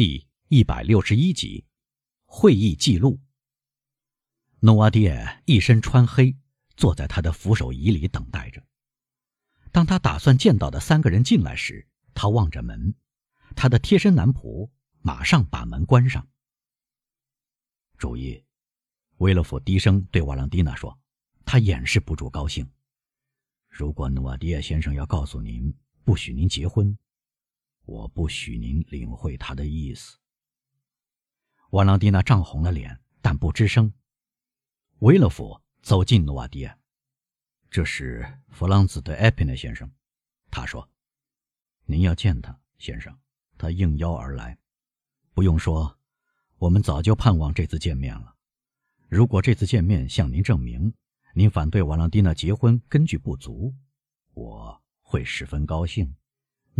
第一百六十一集，会议记录。诺瓦迪尔一身穿黑，坐在他的扶手椅里等待着。当他打算见到的三个人进来时，他望着门，他的贴身男仆马上把门关上。注意，威勒夫低声对瓦朗蒂娜说，他掩饰不住高兴。如果诺瓦迪尔先生要告诉您不许您结婚。我不许您领会他的意思。瓦朗蒂娜涨红了脸，但不吱声。维勒夫走进努瓦迪亚，这是弗朗兹的埃皮内先生，他说：“您要见他，先生。”他应邀而来。不用说，我们早就盼望这次见面了。如果这次见面向您证明您反对瓦朗蒂娜结婚根据不足，我会十分高兴。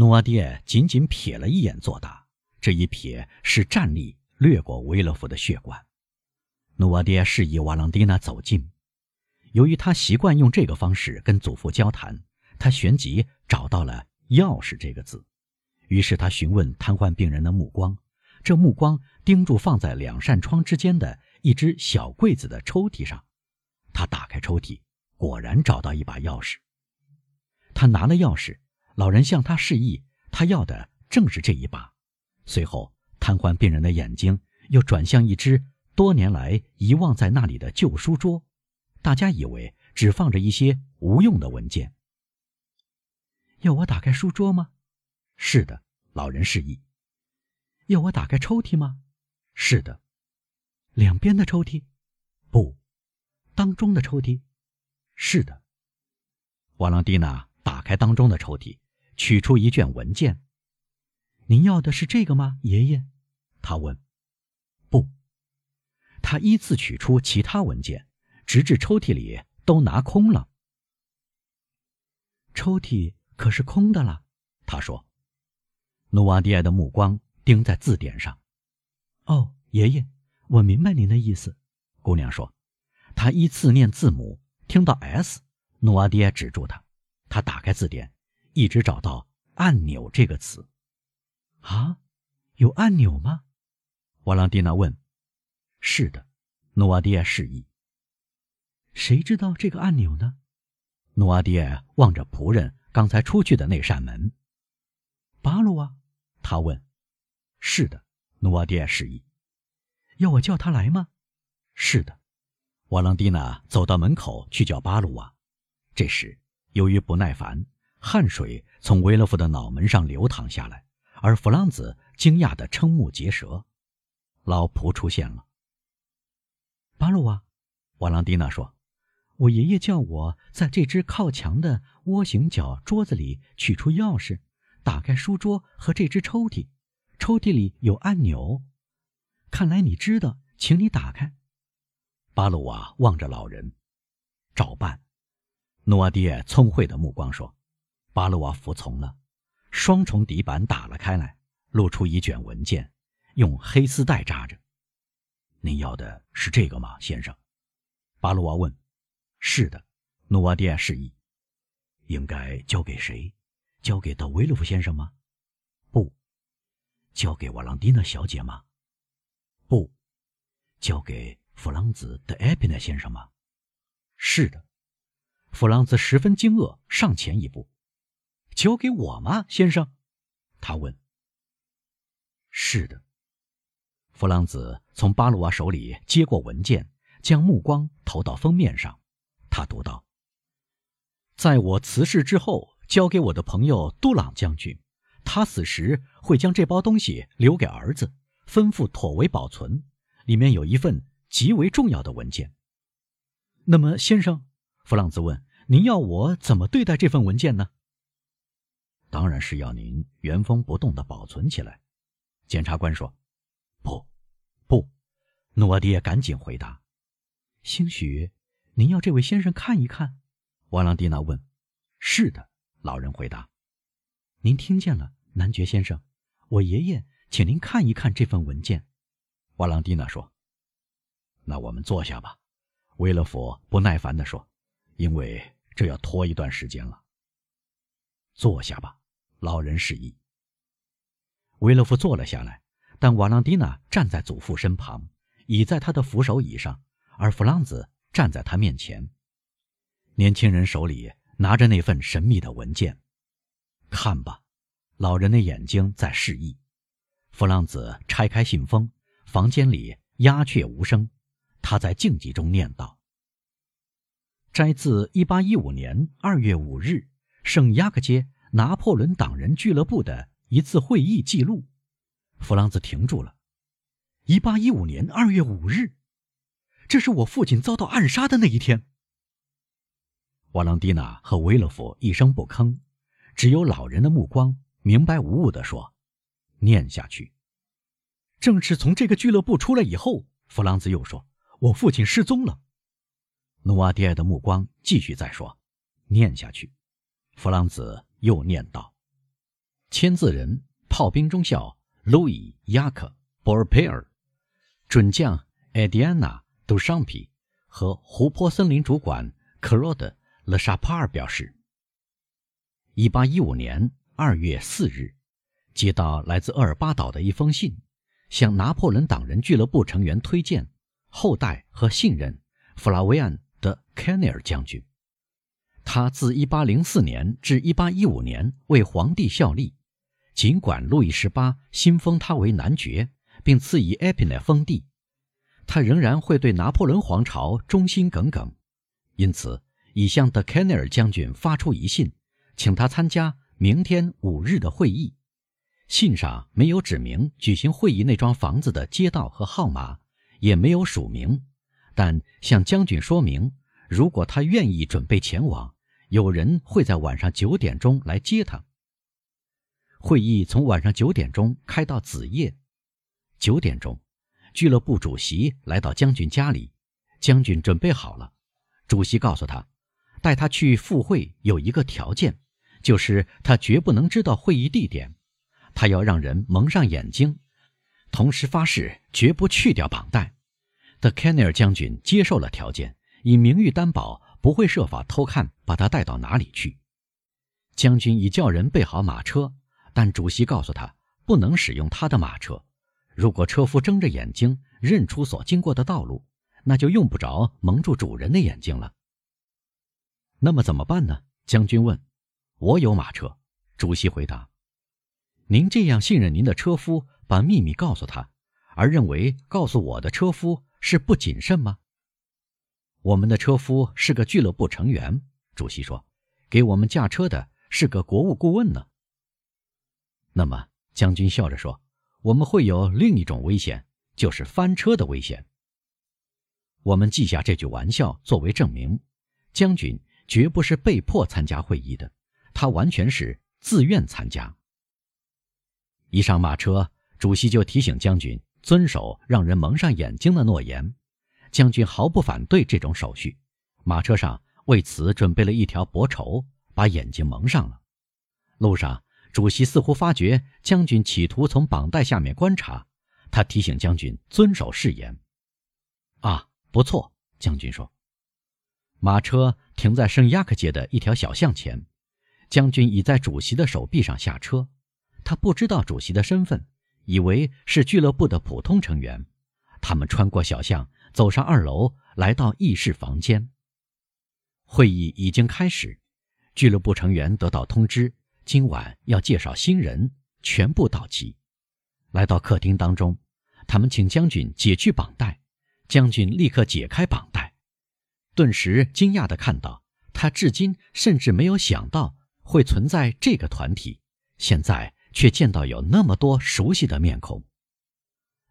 努瓦爹仅仅瞥了一眼，作答。这一瞥是战栗掠过维勒夫的血管。努瓦爹示意瓦朗蒂娜走近。由于他习惯用这个方式跟祖父交谈，他旋即找到了“钥匙”这个字。于是他询问瘫痪病人的目光，这目光盯住放在两扇窗之间的一只小柜子的抽屉上。他打开抽屉，果然找到一把钥匙。他拿了钥匙。老人向他示意，他要的正是这一把。随后，瘫痪病人的眼睛又转向一只多年来遗忘在那里的旧书桌，大家以为只放着一些无用的文件。要我打开书桌吗？是的，老人示意。要我打开抽屉吗？是的。两边的抽屉？不。当中的抽屉？是的。瓦朗蒂娜打开当中的抽屉。取出一卷文件。您要的是这个吗，爷爷？他问。不。他依次取出其他文件，直至抽屉里都拿空了。抽屉可是空的了，他说。努瓦迪埃的目光盯在字典上。哦，爷爷，我明白您的意思。姑娘说。他依次念字母，听到 S，努瓦迪埃止住他。他打开字典。一直找到“按钮”这个词，啊，有按钮吗？瓦朗蒂娜问。是的，努瓦迪埃示意。谁知道这个按钮呢？努瓦迪埃望着仆人刚才出去的那扇门。巴鲁啊，他问。是的，努瓦迪埃示意。要我叫他来吗？是的。瓦朗蒂娜走到门口去叫巴鲁瓦。这时，由于不耐烦。汗水从维勒夫的脑门上流淌下来，而弗朗兹惊讶的瞠目结舌。老仆出现了。巴鲁瓦，瓦朗蒂娜说：“我爷爷叫我在这只靠墙的窝形角桌子里取出钥匙，打开书桌和这只抽屉。抽屉里有按钮。看来你知道，请你打开。”巴鲁瓦望着老人，照办。诺瓦迪埃聪慧的目光说。巴鲁瓦服从了，双重底板打了开来，露出一卷文件，用黑丝带扎着。您要的是这个吗，先生？巴鲁瓦问。是的，努瓦迪亚示意。应该交给谁？交给德维洛夫先生吗？不。交给瓦朗蒂娜小姐吗？不。交给弗朗兹德埃皮奈先生吗？是的。弗朗兹十分惊愕，上前一步。交给我吗，先生？他问。是的。弗朗兹从巴鲁瓦手里接过文件，将目光投到封面上。他读道：“在我辞世之后，交给我的朋友杜朗将军，他死时会将这包东西留给儿子，吩咐妥为保存。里面有一份极为重要的文件。那么，先生，弗朗兹问：您要我怎么对待这份文件呢？”当然是要您原封不动的保存起来，检察官说：“不，不。”努瓦迪亚赶紧回答：“兴许您要这位先生看一看。”瓦朗蒂娜问：“是的。”老人回答：“您听见了，男爵先生，我爷爷请您看一看这份文件。”瓦朗蒂娜说：“那我们坐下吧。”威勒佛不耐烦地说：“因为这要拖一段时间了。”坐下吧。老人示意。维勒夫坐了下来，但瓦朗蒂娜站在祖父身旁，倚在他的扶手椅上，而弗朗兹站在他面前。年轻人手里拿着那份神秘的文件。看吧，老人的眼睛在示意。弗朗兹拆开信封，房间里鸦雀无声。他在静寂中念道：“摘自1815年2月5日圣雅各街拿破仑党人俱乐部的一次会议记录。”弗朗兹停住了。1815年2月5日，这是我父亲遭到暗杀的那一天。瓦朗蒂娜和维勒夫一声不吭，只有老人的目光明白无误地说：“念下去。”正是从这个俱乐部出来以后，弗朗兹又说：“我父亲失踪了。”努瓦迪埃的目光继续在说：“念下去。”弗朗兹又念道：“签字人，炮兵中校。”路易·雅克·博尔佩尔，准将艾迪安娜·杜尚皮和湖泊森林主管克罗德·勒沙帕尔表示：，1815年2月4日，接到来自厄尔巴岛的一封信，向拿破仑党人俱乐部成员推荐、后代和信任弗拉维安·凯内尔将军。他自1804年至1815年为皇帝效力。尽管路易十八新封他为男爵，并赐以埃皮奈封地，他仍然会对拿破仑皇朝忠心耿耿。因此，已向德凯内尔将军发出一信，请他参加明天五日的会议。信上没有指明举行会议那幢房子的街道和号码，也没有署名，但向将军说明，如果他愿意准备前往，有人会在晚上九点钟来接他。会议从晚上九点钟开到子夜。九点钟，俱乐部主席来到将军家里，将军准备好了。主席告诉他，带他去赴会有一个条件，就是他绝不能知道会议地点。他要让人蒙上眼睛，同时发誓绝不去掉绑带。德凯内尔将军接受了条件，以名誉担保，不会设法偷看把他带到哪里去。将军已叫人备好马车。但主席告诉他，不能使用他的马车。如果车夫睁着眼睛认出所经过的道路，那就用不着蒙住主人的眼睛了。那么怎么办呢？将军问。我有马车。主席回答。您这样信任您的车夫，把秘密告诉他，而认为告诉我的车夫是不谨慎吗？我们的车夫是个俱乐部成员。主席说，给我们驾车的是个国务顾问呢。那么，将军笑着说：“我们会有另一种危险，就是翻车的危险。我们记下这句玩笑作为证明。将军绝不是被迫参加会议的，他完全是自愿参加。一上马车，主席就提醒将军遵守让人蒙上眼睛的诺言。将军毫不反对这种手续，马车上为此准备了一条薄绸，把眼睛蒙上了。路上。”主席似乎发觉将军企图从绑带下面观察，他提醒将军遵守誓言。啊，不错，将军说。马车停在圣亚克街的一条小巷前，将军已在主席的手臂上下车。他不知道主席的身份，以为是俱乐部的普通成员。他们穿过小巷，走上二楼，来到议事房间。会议已经开始，俱乐部成员得到通知。今晚要介绍新人，全部到齐。来到客厅当中，他们请将军解去绑带。将军立刻解开绑带，顿时惊讶地看到，他至今甚至没有想到会存在这个团体，现在却见到有那么多熟悉的面孔。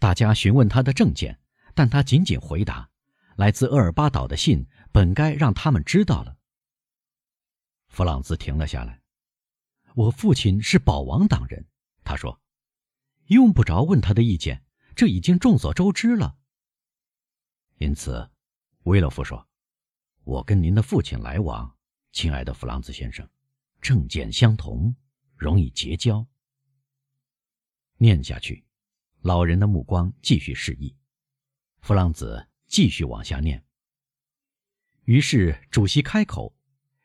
大家询问他的证件，但他仅仅回答：“来自厄尔巴岛的信本该让他们知道了。”弗朗兹停了下来。我父亲是保王党人，他说：“用不着问他的意见，这已经众所周知了。”因此，威勒夫说：“我跟您的父亲来往，亲爱的弗朗兹先生，政见相同，容易结交。”念下去，老人的目光继续示意，弗朗兹继续往下念。于是主席开口，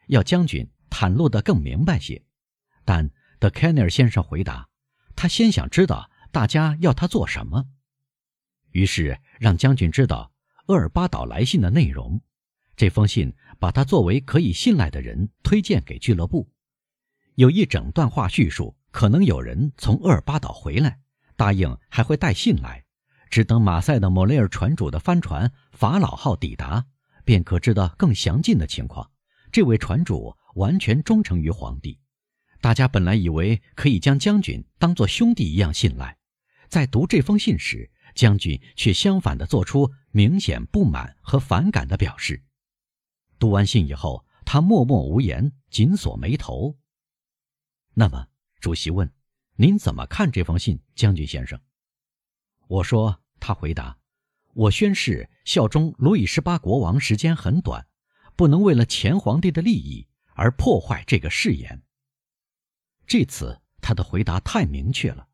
要将军袒露得更明白些。但德凯内尔先生回答：“他先想知道大家要他做什么。于是让将军知道厄尔巴岛来信的内容。这封信把他作为可以信赖的人推荐给俱乐部。有一整段话叙述，可能有人从厄尔巴岛回来，答应还会带信来。只等马赛的莫雷尔船主的帆船法老号抵达，便可知道更详尽的情况。这位船主完全忠诚于皇帝。大家本来以为可以将将军当作兄弟一样信赖，在读这封信时，将军却相反地做出明显不满和反感的表示。读完信以后，他默默无言，紧锁眉头。那么，主席问：“您怎么看这封信，将军先生？”我说：“他回答，我宣誓效忠路易十八国王时间很短，不能为了前皇帝的利益而破坏这个誓言。”这次他的回答太明确了，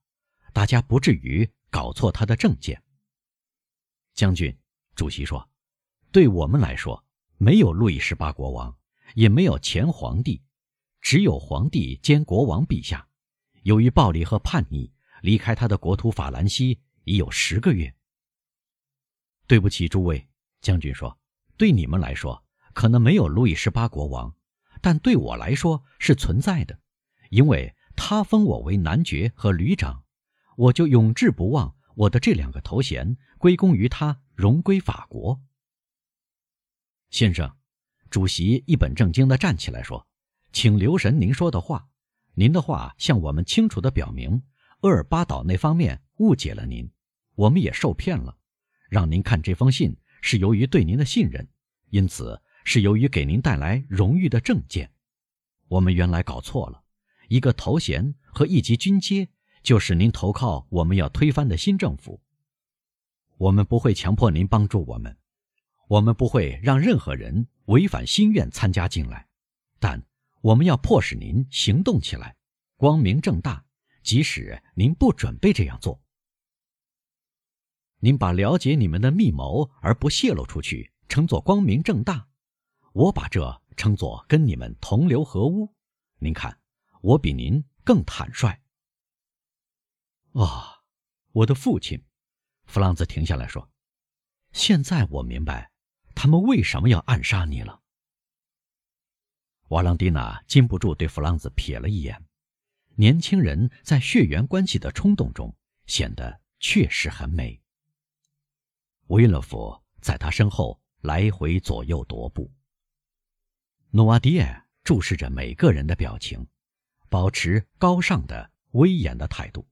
大家不至于搞错他的政见。将军，主席说：“对我们来说，没有路易十八国王，也没有前皇帝，只有皇帝兼国王陛下。由于暴力和叛逆，离开他的国土法兰西。”已有十个月。对不起，诸位，将军说：“对你们来说，可能没有路易十八国王，但对我来说是存在的，因为他封我为男爵和旅长，我就永志不忘我的这两个头衔归功于他，荣归法国。”先生，主席一本正经地站起来说：“请留神您说的话，您的话向我们清楚地表明，厄尔巴岛那方面误解了您。”我们也受骗了，让您看这封信是由于对您的信任，因此是由于给您带来荣誉的证件。我们原来搞错了，一个头衔和一级军阶就是您投靠我们要推翻的新政府。我们不会强迫您帮助我们，我们不会让任何人违反心愿参加进来，但我们要迫使您行动起来，光明正大，即使您不准备这样做。您把了解你们的密谋而不泄露出去称作光明正大，我把这称作跟你们同流合污。您看，我比您更坦率。啊，我的父亲，弗朗兹停下来说：“现在我明白，他们为什么要暗杀你了。”瓦朗蒂娜禁不住对弗朗兹瞥了一眼，年轻人在血缘关系的冲动中显得确实很美。威勒佛在他身后来回左右踱步。努瓦迪亚注视着每个人的表情，保持高尚的威严的态度。